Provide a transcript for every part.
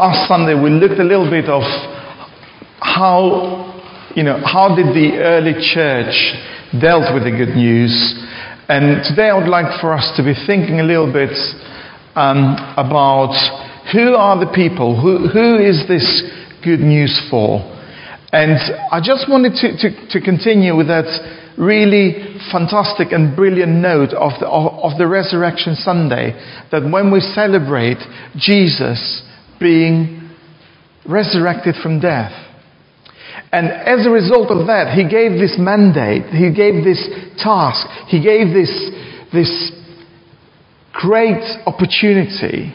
last Sunday we looked a little bit of how, you know, how did the early church dealt with the good news. And today I would like for us to be thinking a little bit um, about who are the people, who, who is this good news for? And I just wanted to, to, to continue with that really fantastic and brilliant note of the, of, of the Resurrection Sunday that when we celebrate Jesus being resurrected from death, and as a result of that, he gave this mandate, he gave this task, he gave this, this great opportunity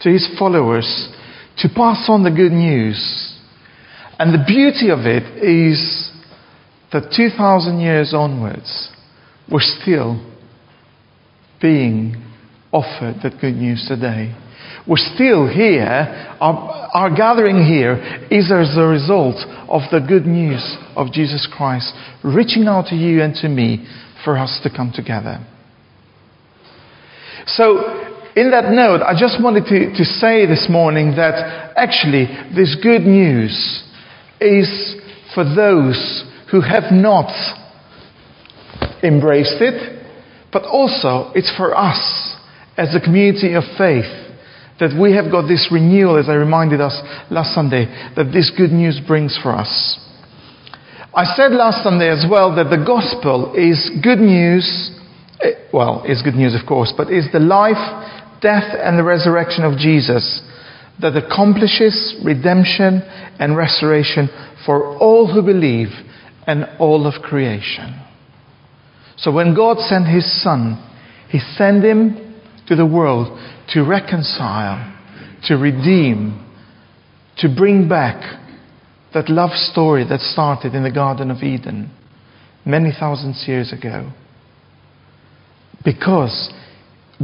to his followers to pass on the good news. And the beauty of it is that 2,000 years onwards, we're still being offered that good news today. We're still here. Our, our, gathering here is as a result of the good news of Jesus Christ reaching out to you and to me for us to come together. So, in that note, I just wanted to, to say this morning that actually this good news is for those who have not embraced it, but also it's for us as a community of faith that we have got this renewal, as I reminded us last Sunday, that this good news brings for us. I said last Sunday as well that the gospel is good news, eh, well, is good news of course, but is the life, death, and the resurrection of Jesus that accomplishes redemption and restoration for all who believe and all of creation. So when God sent his Son, he sent him to the world to reconcile, to redeem, to bring back that love story that started in the Garden of Eden many thousands years ago. Because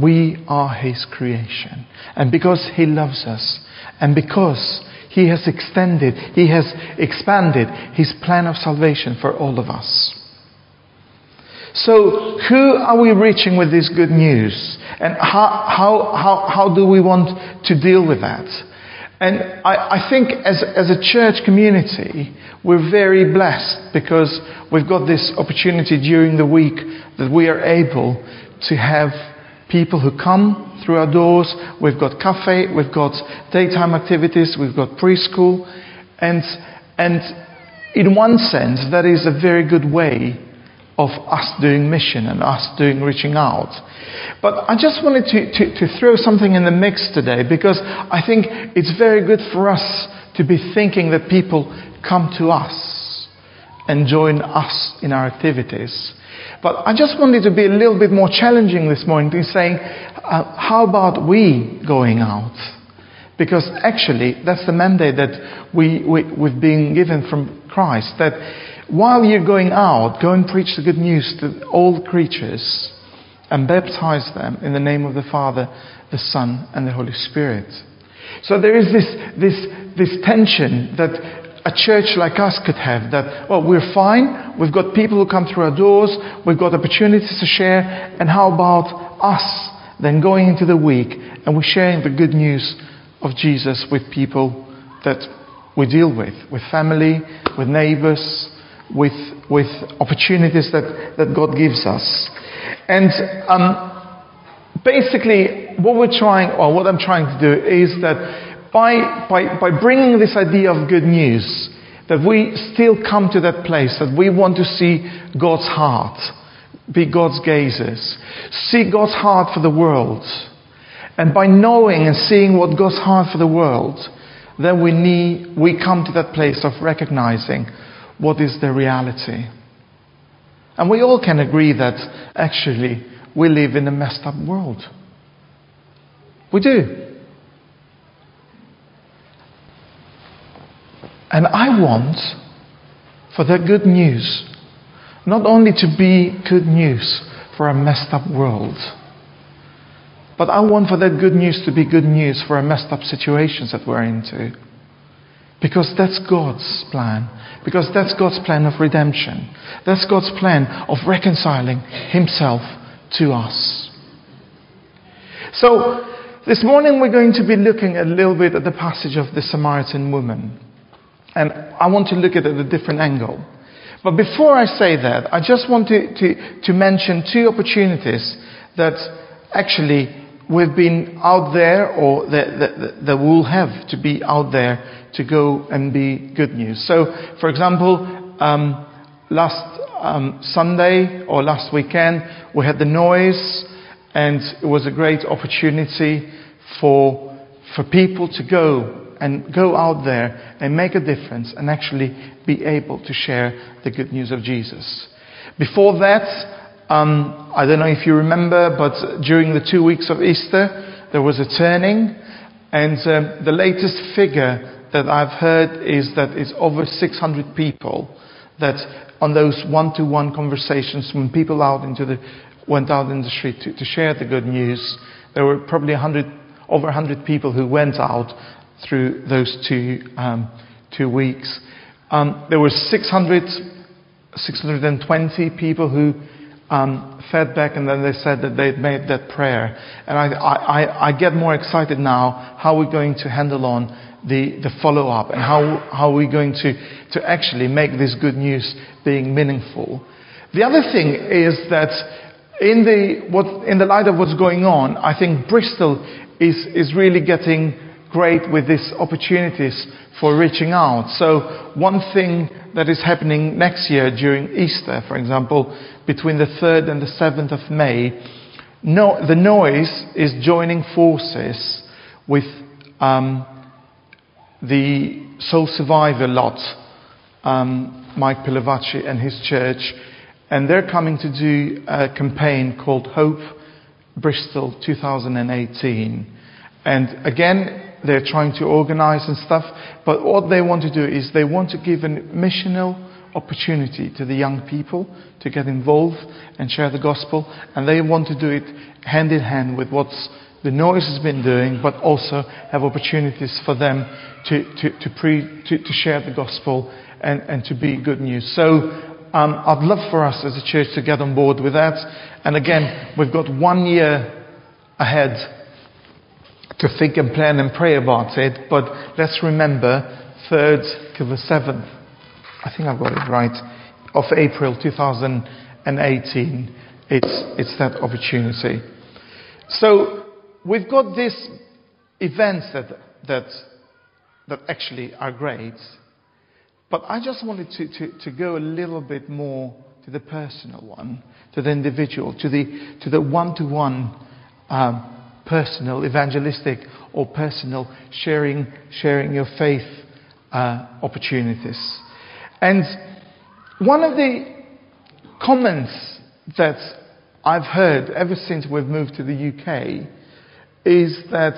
we are His creation. And because He loves us. And because He has extended, He has expanded His plan of salvation for all of us. So, who are we reaching with this good news? And how, how, how, how do we want to deal with that? And I, I think as, as a church community, we're very blessed because we've got this opportunity during the week that we are able to have people who come through our doors. We've got cafe, we've got daytime activities, we've got preschool. And, and in one sense, that is a very good way of us doing mission and us doing reaching out. But I just wanted to, to, to, throw something in the mix today because I think it's very good for us to be thinking that people come to us and join us in our activities. But I just wanted to be a little bit more challenging this morning in saying, uh, how about we going out? Because actually, that's the mandate that we, we, we've been given from Christ. That while you're going out, go and preach the good news to all creatures and baptize them in the name of the Father, the Son, and the Holy Spirit. So there is this, this, this tension that a church like us could have that, well, we're fine, we've got people who come through our doors, we've got opportunities to share, and how about us then going into the week and we're sharing the good news of Jesus with people that we deal with, with family, with neighbors, with, with opportunities that, that God gives us. And um, basically, what we're trying, or what I'm trying to do, is that by, by, by bringing this idea of good news, that we still come to that place that we want to see God's heart, be God's gazes, see God's heart for the world. And by knowing and seeing what God's heart for the world, then we need, we come to that place of recognizing what is the reality. And we all can agree that actually we live in a messed up world. We do. And I want for that good news not only to be good news for a messed up world, but I want for that good news to be good news for a messed up situations that we're into. Because that's God's plan. Because that's God's plan of redemption. That's God's plan of reconciling Himself to us. So, This morning we're going to be looking a little bit at the passage of the Samaritan woman. And I want to look at it at a different angle. But before I say that, I just want to, to, to mention two opportunities that actually we've been out there or that, that, that we'll have to be out there to go and be good news. So, for example, um, last um, Sunday or last weekend, we had the noise, and it was a great opportunity for, for people to go and go out there and make a difference and actually be able to share the good news of Jesus. Before that, um, I don't know if you remember, but during the two weeks of Easter, there was a turning, and um, the latest figure that I've heard is that it's over 600 people that on those one-to-one conversations when people out into the, went out in the street to, to share the good news, there were probably 100, over 100 people who went out through those two, um, two weeks. Um, there were 600, 620 people who um, fed back and then they said that they'd made that prayer. And I, I, I get more excited now how we're going to handle on the, the follow up and how, how we're going to, to actually make this good news being meaningful. The other thing is that in the, what, in the light of what's going on, I think Bristol is, is really getting great with these opportunities for reaching out. So, one thing that is happening next year during Easter, for example, between the 3rd and the 7th of May, no, the noise is joining forces with um, the Soul Survivor lot, um, Mike Pilavachi and his church, and they're coming to do a campaign called Hope Bristol 2018. And again, they're trying to organize and stuff, but what they want to do is they want to give a missional opportunity to the young people to get involved and share the gospel, and they want to do it hand in hand with what the noise has been doing, but also have opportunities for them to, to, to, pre, to, to share the gospel and, and to be good news. So um, I'd love for us as a church to get on board with that. And again, we've got one year ahead to think and plan and pray about it, but let's remember 3rd to the 7th, I think I've got it right, of April 2018. It's, it's that opportunity. So we've got these events that, that, that actually are great, but I just wanted to, to, to go a little bit more to the personal one, to the individual, to the, to the one-to-one um, personal, evangelistic, or personal sharing, sharing your faith uh, opportunities. And one of the comments that I've heard ever since we've moved to the UK is that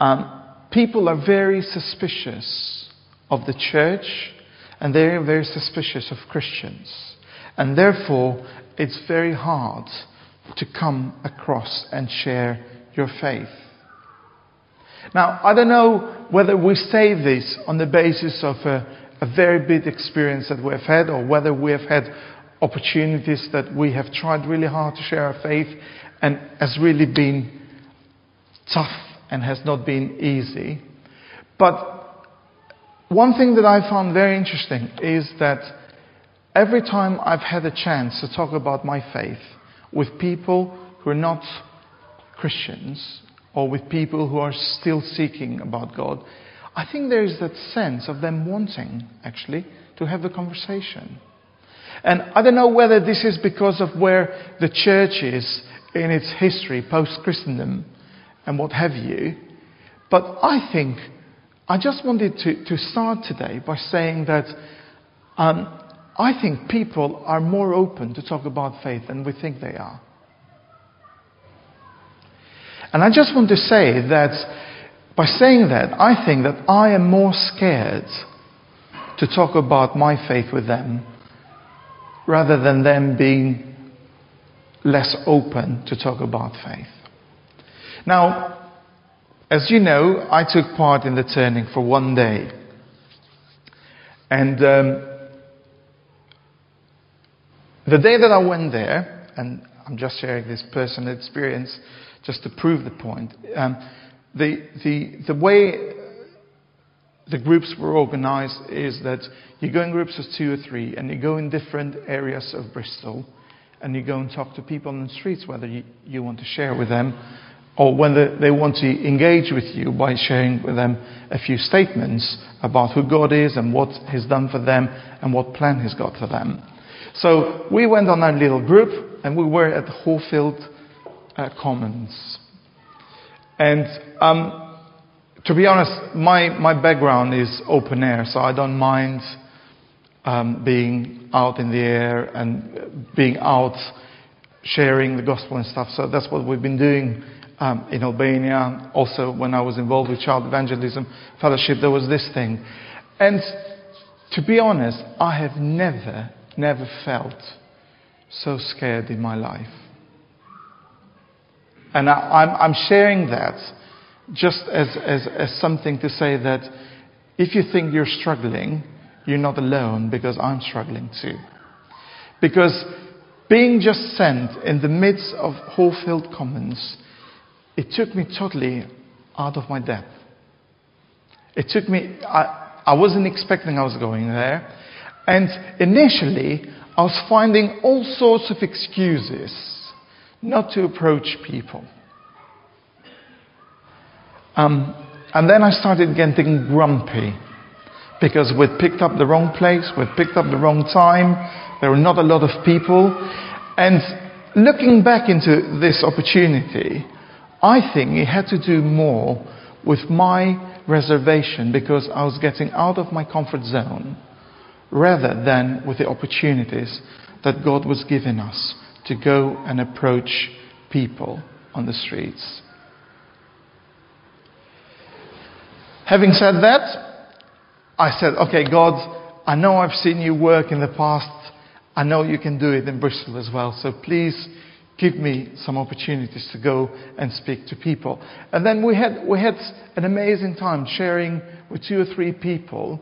um, people are very suspicious of the church and they're very suspicious of Christians. And therefore, it's very hard to come across and share your faith. Now, I don't know whether we say this on the basis of a, a very big experience that we've had or whether we have had opportunities that we have tried really hard to share our faith and has really been tough and has not been easy. But one thing that I found very interesting is that every time I've had a chance to talk about my faith with people who are not Christians or with people who are still seeking about God, I think there is that sense of them wanting, actually, to have a conversation. And I don't know whether this is because of where the church is in its history, post Christendom, and what have you, but I think I just wanted to, to start today by saying that um, I think people are more open to talk about faith than we think they are. And I just want to say that by saying that, I think that I am more scared to talk about my faith with them rather than them being less open to talk about faith. Now, as you know, I took part in the turning for one day. And um, the day that I went there, and I'm just sharing this personal experience just to prove the point. Um, the, the, the way the groups were organized is that you go in groups of two or three and you go in different areas of Bristol and you go and talk to people on the streets whether you, you want to share with them or whether they want to engage with you by sharing with them a few statements about who God is and what He's done for them and what plan He's got for them. So we went on our little group and we were at the Horfield uh, Commons. And um, to be honest, my, my background is open air, so I don't mind um, being out in the air and being out sharing the gospel and stuff. So that's what we've been doing um, in Albania. Also, when I was involved with Child Evangelism Fellowship, there was this thing. And to be honest, I have never, never felt so scared in my life. And I, am sharing that just as, as, as something to say that if you think you're struggling, you're not alone because I'm struggling too. Because being just sent in the midst of Horfield Commons it took me totally out of my depth. It took me, I, I wasn't expecting I was going there. And initially, I was finding all sorts of excuses not to approach people. Um, and then I started getting grumpy because we'd picked up the wrong place, we'd picked up the wrong time, there were not a lot of people. And looking back into this opportunity, I think it had to do more with my reservation because I was getting out of my comfort zone rather than with the opportunities that God was giving us to go and approach people on the streets. Having said that, I said, okay, God, I know I've seen you work in the past. I know you can do it in Bristol as well. So please give me some opportunities to go and speak to people. And then we had, we had an amazing time sharing with two or three people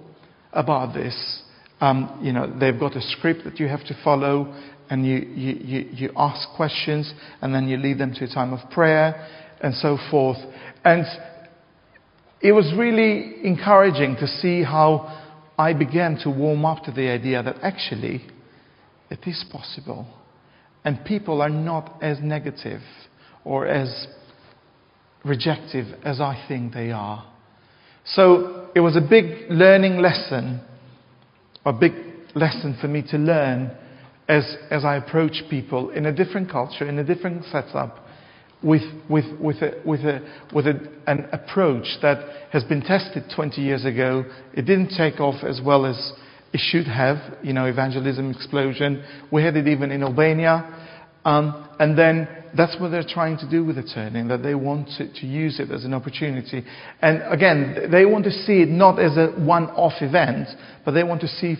about this. Um, you know, they've got a script that you have to follow, and you, you, you, you ask questions, and then you lead them to a time of prayer, and so forth. And it was really encouraging to see how I began to warm up to the idea that actually it is possible and people are not as negative or as rejective as I think they are. So it was a big learning lesson, a big lesson for me to learn as, as I approach people in a different culture, in a different setup, with, with, with, a, with, a, with a, an approach that has been tested 20 years ago. It didn't take off as well as it should have, you know, evangelism explosion. We had it even in Albania. Um, and then that's what they're trying to do with the turning, that they want to, to use it as an opportunity. And again, they want to see it not as a one off event, but they want to see,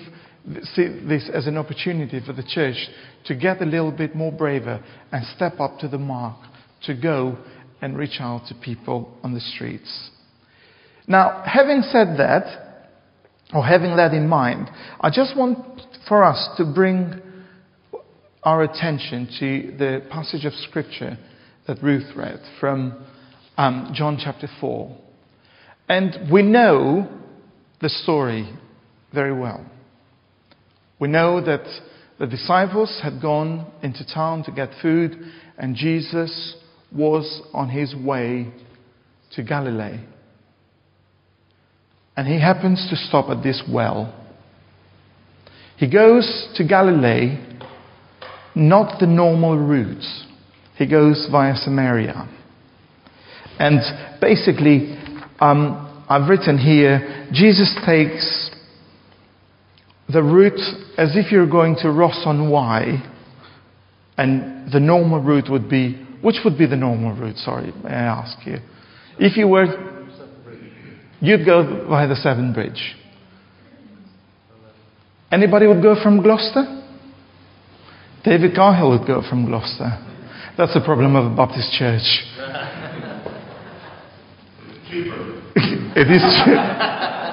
see this as an opportunity for the church to get a little bit more braver and step up to the mark, to go and reach out to people on the streets. Now, having said that, or having that in mind, I just want for us to bring our attention to the passage of Scripture that Ruth read from um, John chapter 4. And we know the story very well. We know that the disciples had gone into town to get food, and Jesus was on his way to Galilee. And he happens to stop at this well. He goes to Galilee, not the normal route. He goes via Samaria. And basically, um, I've written here Jesus takes the route as if you're going to Ross on Wye, and the normal route would be which would be the normal route? Sorry, may I ask you? If you were, you'd go by the Severn Bridge. Anybody would go from Gloucester? David Cahill would go from Gloucester. That's the problem of a Baptist church. it is cheap.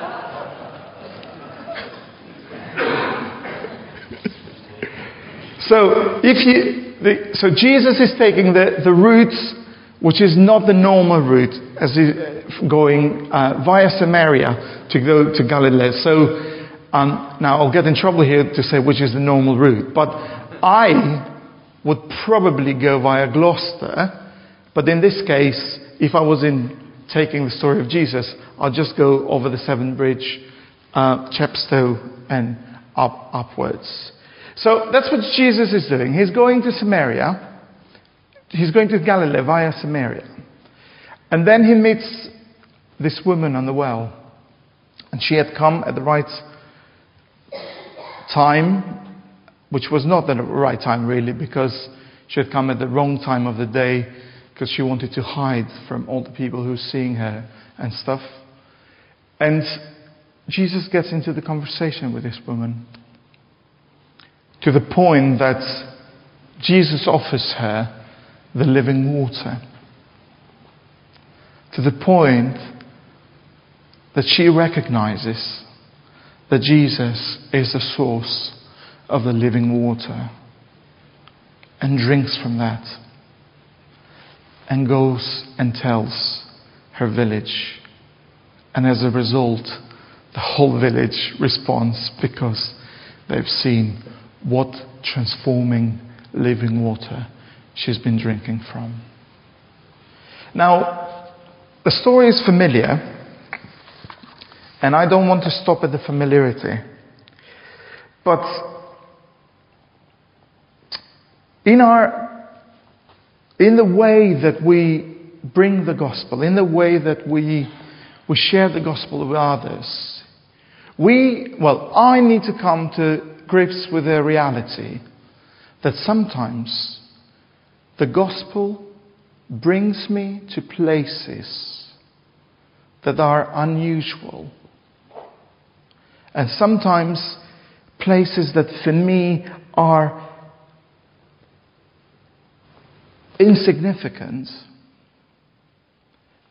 so if you, the, so Jesus is taking the, the route which is not the normal route, as going uh, via Samaria to go to Galilee. So um, now I'll get in trouble here to say which is the normal route, but I would probably go via Gloucester. But in this case, if I was in taking the story of Jesus, I'll just go over the Severn Bridge, uh, Chepstow, and up upwards. So that's what Jesus is doing. He's going to Samaria. He's going to Galilee via Samaria. And then he meets this woman on the well. And she had come at the right time, which was not the right time really, because she had come at the wrong time of the day because she wanted to hide from all the people who were seeing her and stuff. And Jesus gets into the conversation with this woman to the point that Jesus offers her the living water. To the point that she recognizes that Jesus is the source of the living water and drinks from that and goes and tells her village. And as a result, the whole village responds because they've seen what transforming living water she's been drinking from. Now, the story is familiar, and I don't want to stop at the familiarity. But in our in the way that we bring the gospel, in the way that we, we share the gospel with others, we, well, I need to come to grips with the reality that sometimes the gospel brings me to places that are unusual. And sometimes places that for me are insignificant.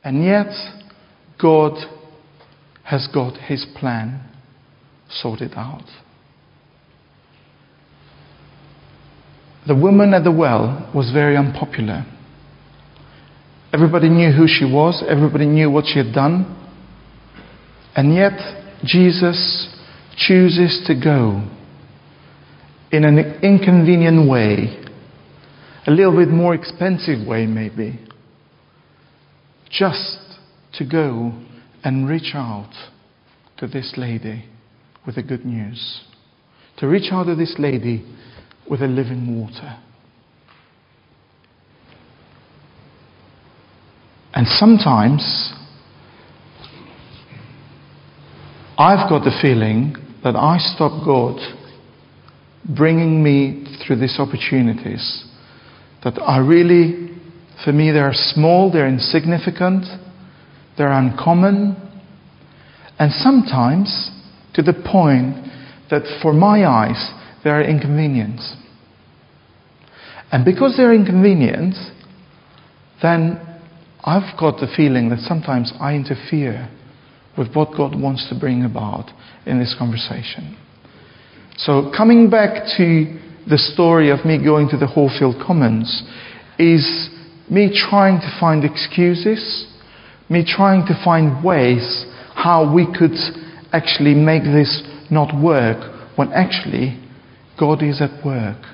And yet, God has got his plan sorted out. The woman at the well was very unpopular. Everybody knew who she was, everybody knew what she had done. And yet, Jesus chooses to go in an inconvenient way, a little bit more expensive way, maybe, just to go and reach out to this lady with the good news. To reach out to this lady with a living water. And sometimes I've got the feeling that I stop God bringing me through these opportunities that are really, for me, they're small, they're insignificant, they're uncommon, and sometimes to the point that for my eyes, they are inconvenient. And because they're inconvenient, then I've got the feeling that sometimes I interfere with what God wants to bring about in this conversation. So, coming back to the story of me going to the Horfield Commons, is me trying to find excuses, me trying to find ways how we could actually make this not work when actually God is at work.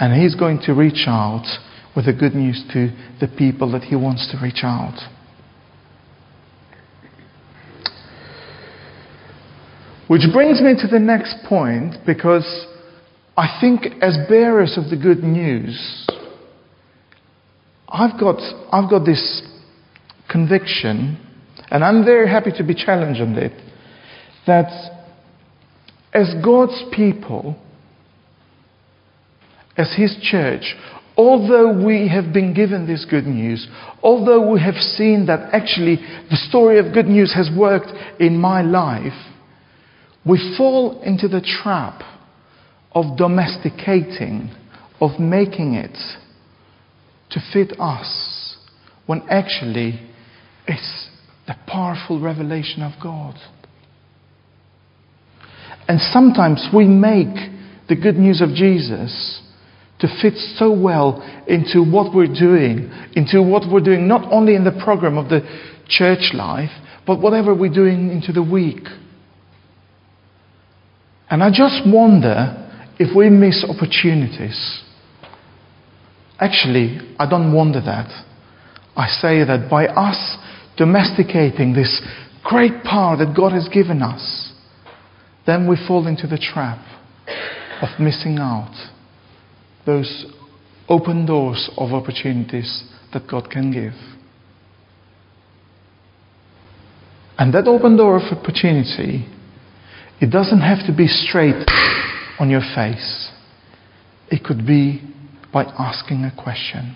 And He's going to reach out with the good news to the people that He wants to reach out. Which brings me to the next point because I think, as bearers of the good news, I've got, I've got this conviction, and I'm very happy to be challenged on it, that as God's people, as His church, although we have been given this good news, although we have seen that actually the story of good news has worked in my life, we fall into the trap of domesticating, of making it to fit us, when actually it's the powerful revelation of God. And sometimes we make the good news of Jesus to fit so well into what we're doing, into what we're doing not only in the program of the church life, but whatever we're doing into the week. And I just wonder if we miss opportunities. Actually, I don't wonder that. I say that by us domesticating this great power that God has given us, then we fall into the trap of missing out those open doors of opportunities that God can give. And that open door of opportunity, it doesn't have to be straight on your face. It could be by asking a question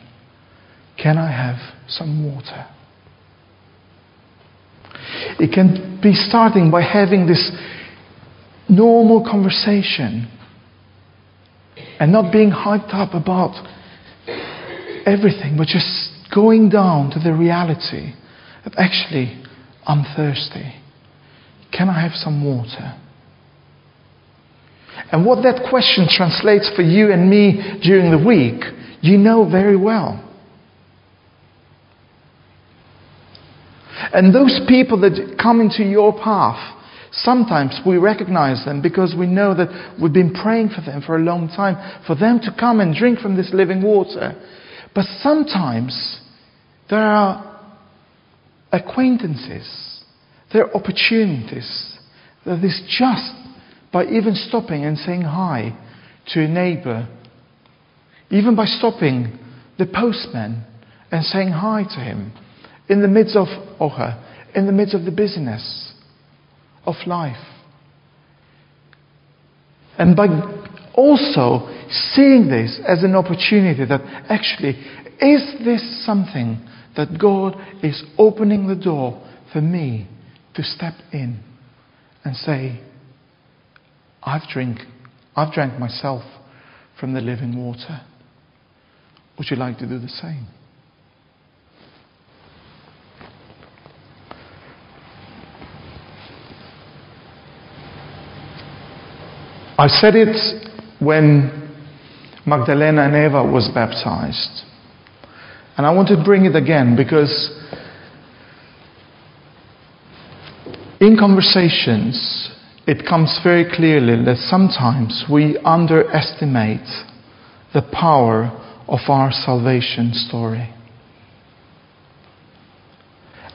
Can I have some water? It can be starting by having this normal conversation and not being hyped up about everything, but just going down to the reality that actually I'm thirsty. Can I have some water? And what that question translates for you and me during the week, you know very well. And those people that come into your path, sometimes we recognize them because we know that we've been praying for them for a long time, for them to come and drink from this living water. But sometimes there are acquaintances, there are opportunities that is just by even stopping and saying hi to a neighbor, even by stopping the postman and saying hi to him in the midst of or her, in the midst of the busyness of life. And by also seeing this as an opportunity that actually, is this something that God is opening the door for me to step in and say, I've drink, I've drank myself from the living water. Would you like to do the same? I said it when Magdalena and Eva was baptized. And I want to bring it again because in conversations it comes very clearly that sometimes we underestimate the power of our salvation story.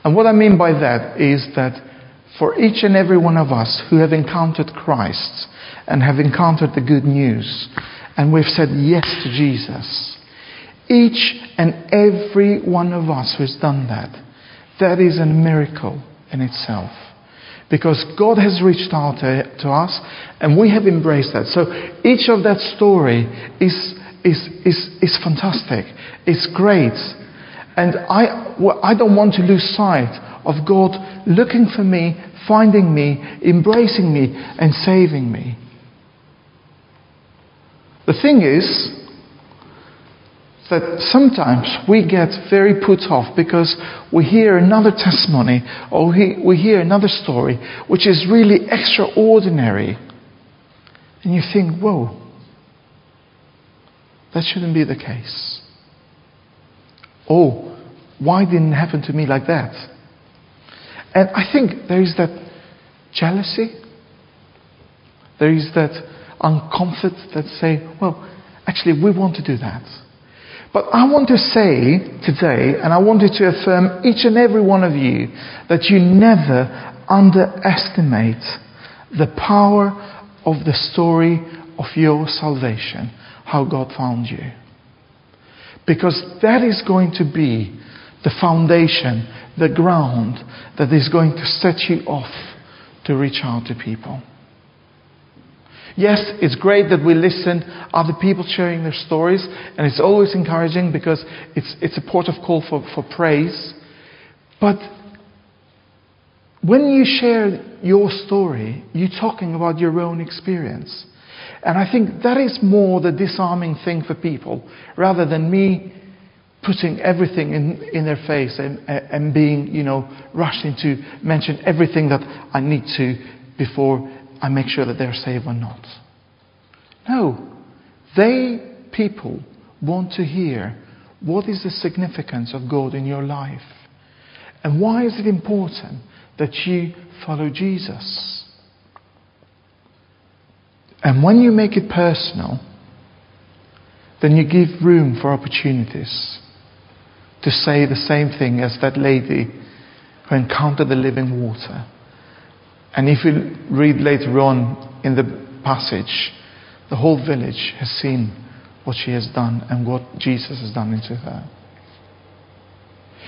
And what I mean by that is that for each and every one of us who have encountered Christ and have encountered the good news, and we've said yes to Jesus, each and every one of us who has done that, that is a miracle in itself. Because God has reached out to, to us and we have embraced that. So each of that story is, is, is, is fantastic. It's great. And I, I don't want to lose sight of God looking for me, finding me, embracing me, and saving me. The thing is, that sometimes we get very put off because we hear another testimony or we, hear another story which is really extraordinary. And you think, whoa, that shouldn't be the case. Oh, why didn't it happen to me like that? And I think there is that jealousy. There is that uncomfort that say, well, actually, we want to do that. But I want to say today, and I wanted to affirm each and every one of you, that you never underestimate the power of the story of your salvation, how God found you. Because that is going to be the foundation, the ground that is going to set you off to reach out to people. Yes, it's great that we listen other people sharing their stories, and it's always encouraging because it's, it's a port of call for, for praise. But when you share your story, you're talking about your own experience. And I think that is more the disarming thing for people, rather than me putting everything in, in their face and, and being, you know, rushing to mention everything that I need to before I make sure that they're saved or not. No. They, people want to hear what is the significance of God in your life? And why is it important that you follow Jesus? And when you make it personal, then you give room for opportunities to say the same thing as that lady who encountered the living water. And if you read later on in the passage, the whole village has seen what she has done and what Jesus has done into her.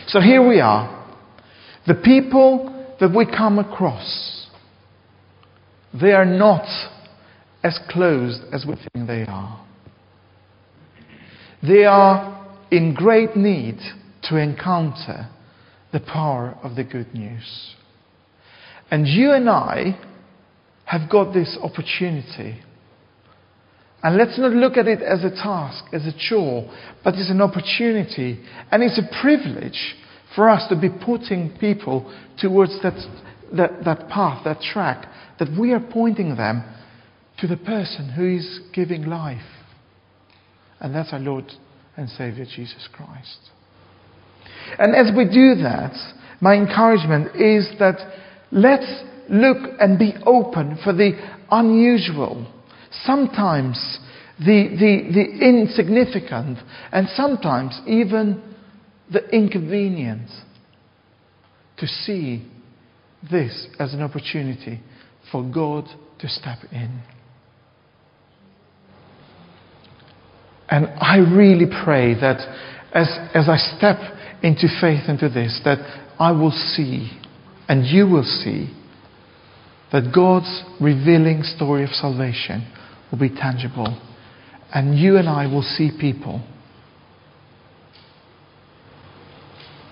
So here we are. The people that we come across, they are not as closed as we think they are. They are in great need to encounter the power of the good news. And you and I have got this opportunity. And let's not look at it as a task, as a chore, but it's an opportunity. And it's a privilege for us to be putting people towards that, that, that path, that track, that we are pointing them to the person who is giving life. And that's our Lord and Savior Jesus Christ. And as we do that, my encouragement is that let's look and be open for the unusual, sometimes the, the, the insignificant, and sometimes even the inconvenient, to see this as an opportunity for God to step in. And I really pray that as, as I step into faith into this, that I will see, and you will see, that God's revealing story of salvation will be tangible. And you and I will see people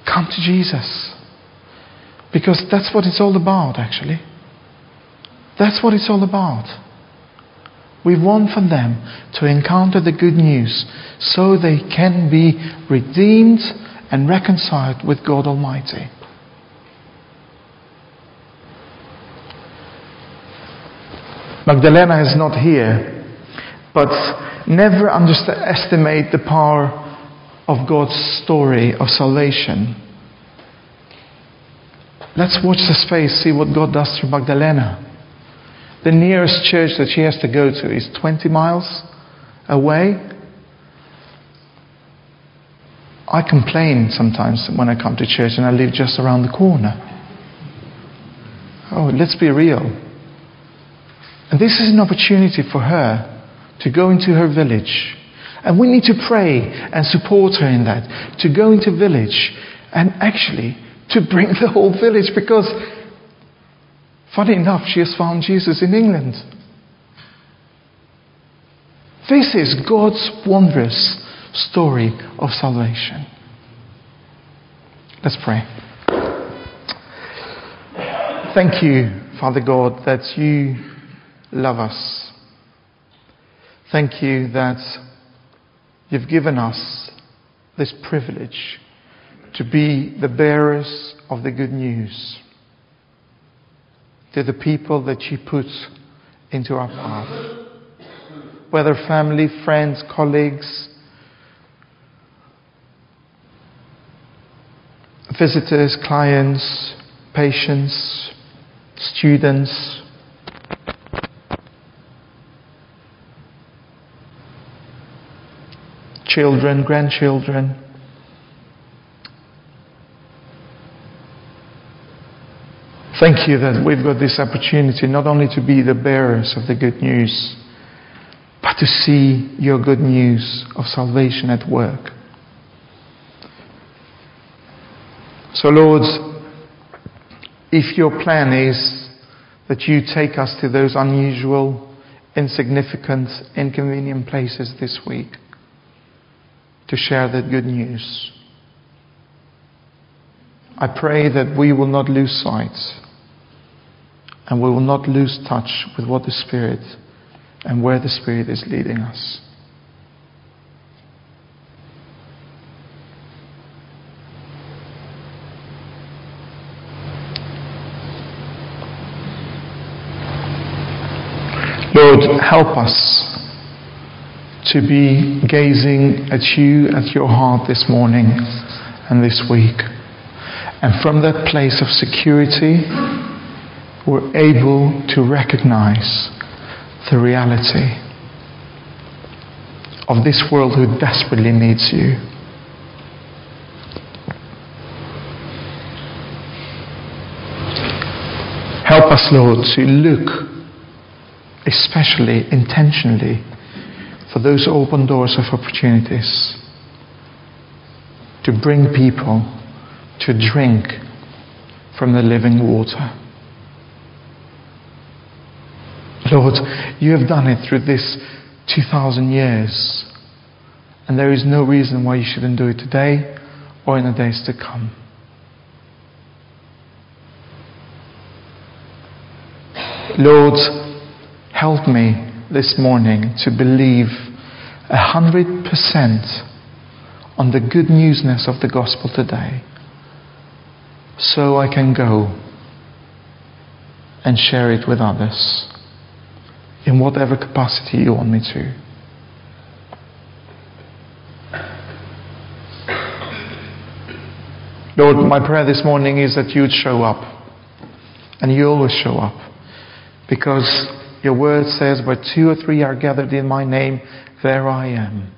come to Jesus. Because that's what it's all about, actually. That's what it's all about. We want for them to encounter the good news so they can be redeemed and reconciled with God Almighty. Magdalena is not here, but never underestimate the power of God's story of salvation. Let's watch the space, see what God does through Magdalena. The nearest church that she has to go to is 20 miles away. I complain sometimes when I come to church and I live just around the corner. Oh, let's be real. And this is an opportunity for her to go into her village. And we need to pray and support her in that. To go into village and actually to bring the whole village because Funny enough, she has found Jesus in England. This is God's wondrous story of salvation. Let's pray. Thank you, Father God, that you love us. Thank you that you've given us this privilege to be the bearers of the good news to the people that you put into our path. Whether family, friends, colleagues, visitors, clients, patients, students, children, grandchildren. Thank you that we've got this opportunity not only to be the bearers of the good news, but to see your good news of salvation at work. So, Lord, if your plan is that you take us to those unusual, insignificant, inconvenient places this week to share that good news, I pray that we will not lose sight and we will not lose touch with what the Spirit and where the Spirit is leading us. Lord, help us to be gazing at you, at your heart this morning and this week. And from that place of security, we're able to recognize the reality of this world who desperately needs you. Help us, Lord, to look especially intentionally for those open doors of opportunities to bring people to drink from the living water. Lord, you have done it through this 2,000 years, and there is no reason why you shouldn't do it today or in the days to come. Lord, help me this morning to believe a hundred percent on the good newsness of the gospel today so I can go and share it with others in whatever capacity you want me to. Lord, my prayer this morning is that you would show up. And you always show up. Because your word says, where two or three are gathered in my name, there I am.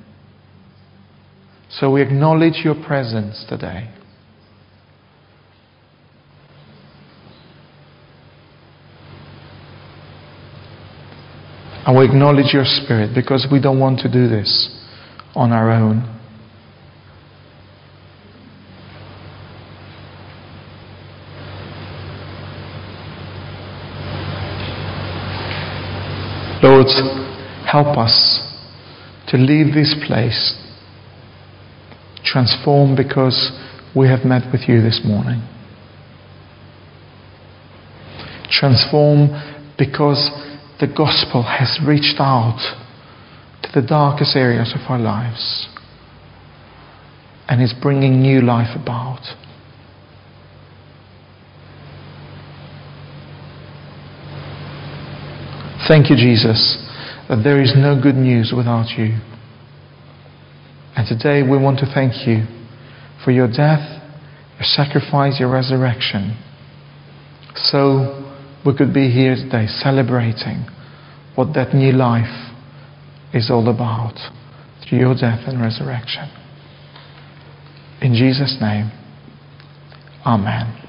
So we acknowledge your presence today. And we acknowledge your spirit because we don't want to do this on our own. Lord, help us to leave this place transformed because we have met with you this morning. Transform because the gospel has reached out to the darkest areas of our lives and is bringing new life about. Thank you, Jesus, that there is no good news without you. And today we want to thank you for your death, your sacrifice, your resurrection. So we could be here today celebrating what that new life is all about through your death and resurrection. In Jesus' name, Amen.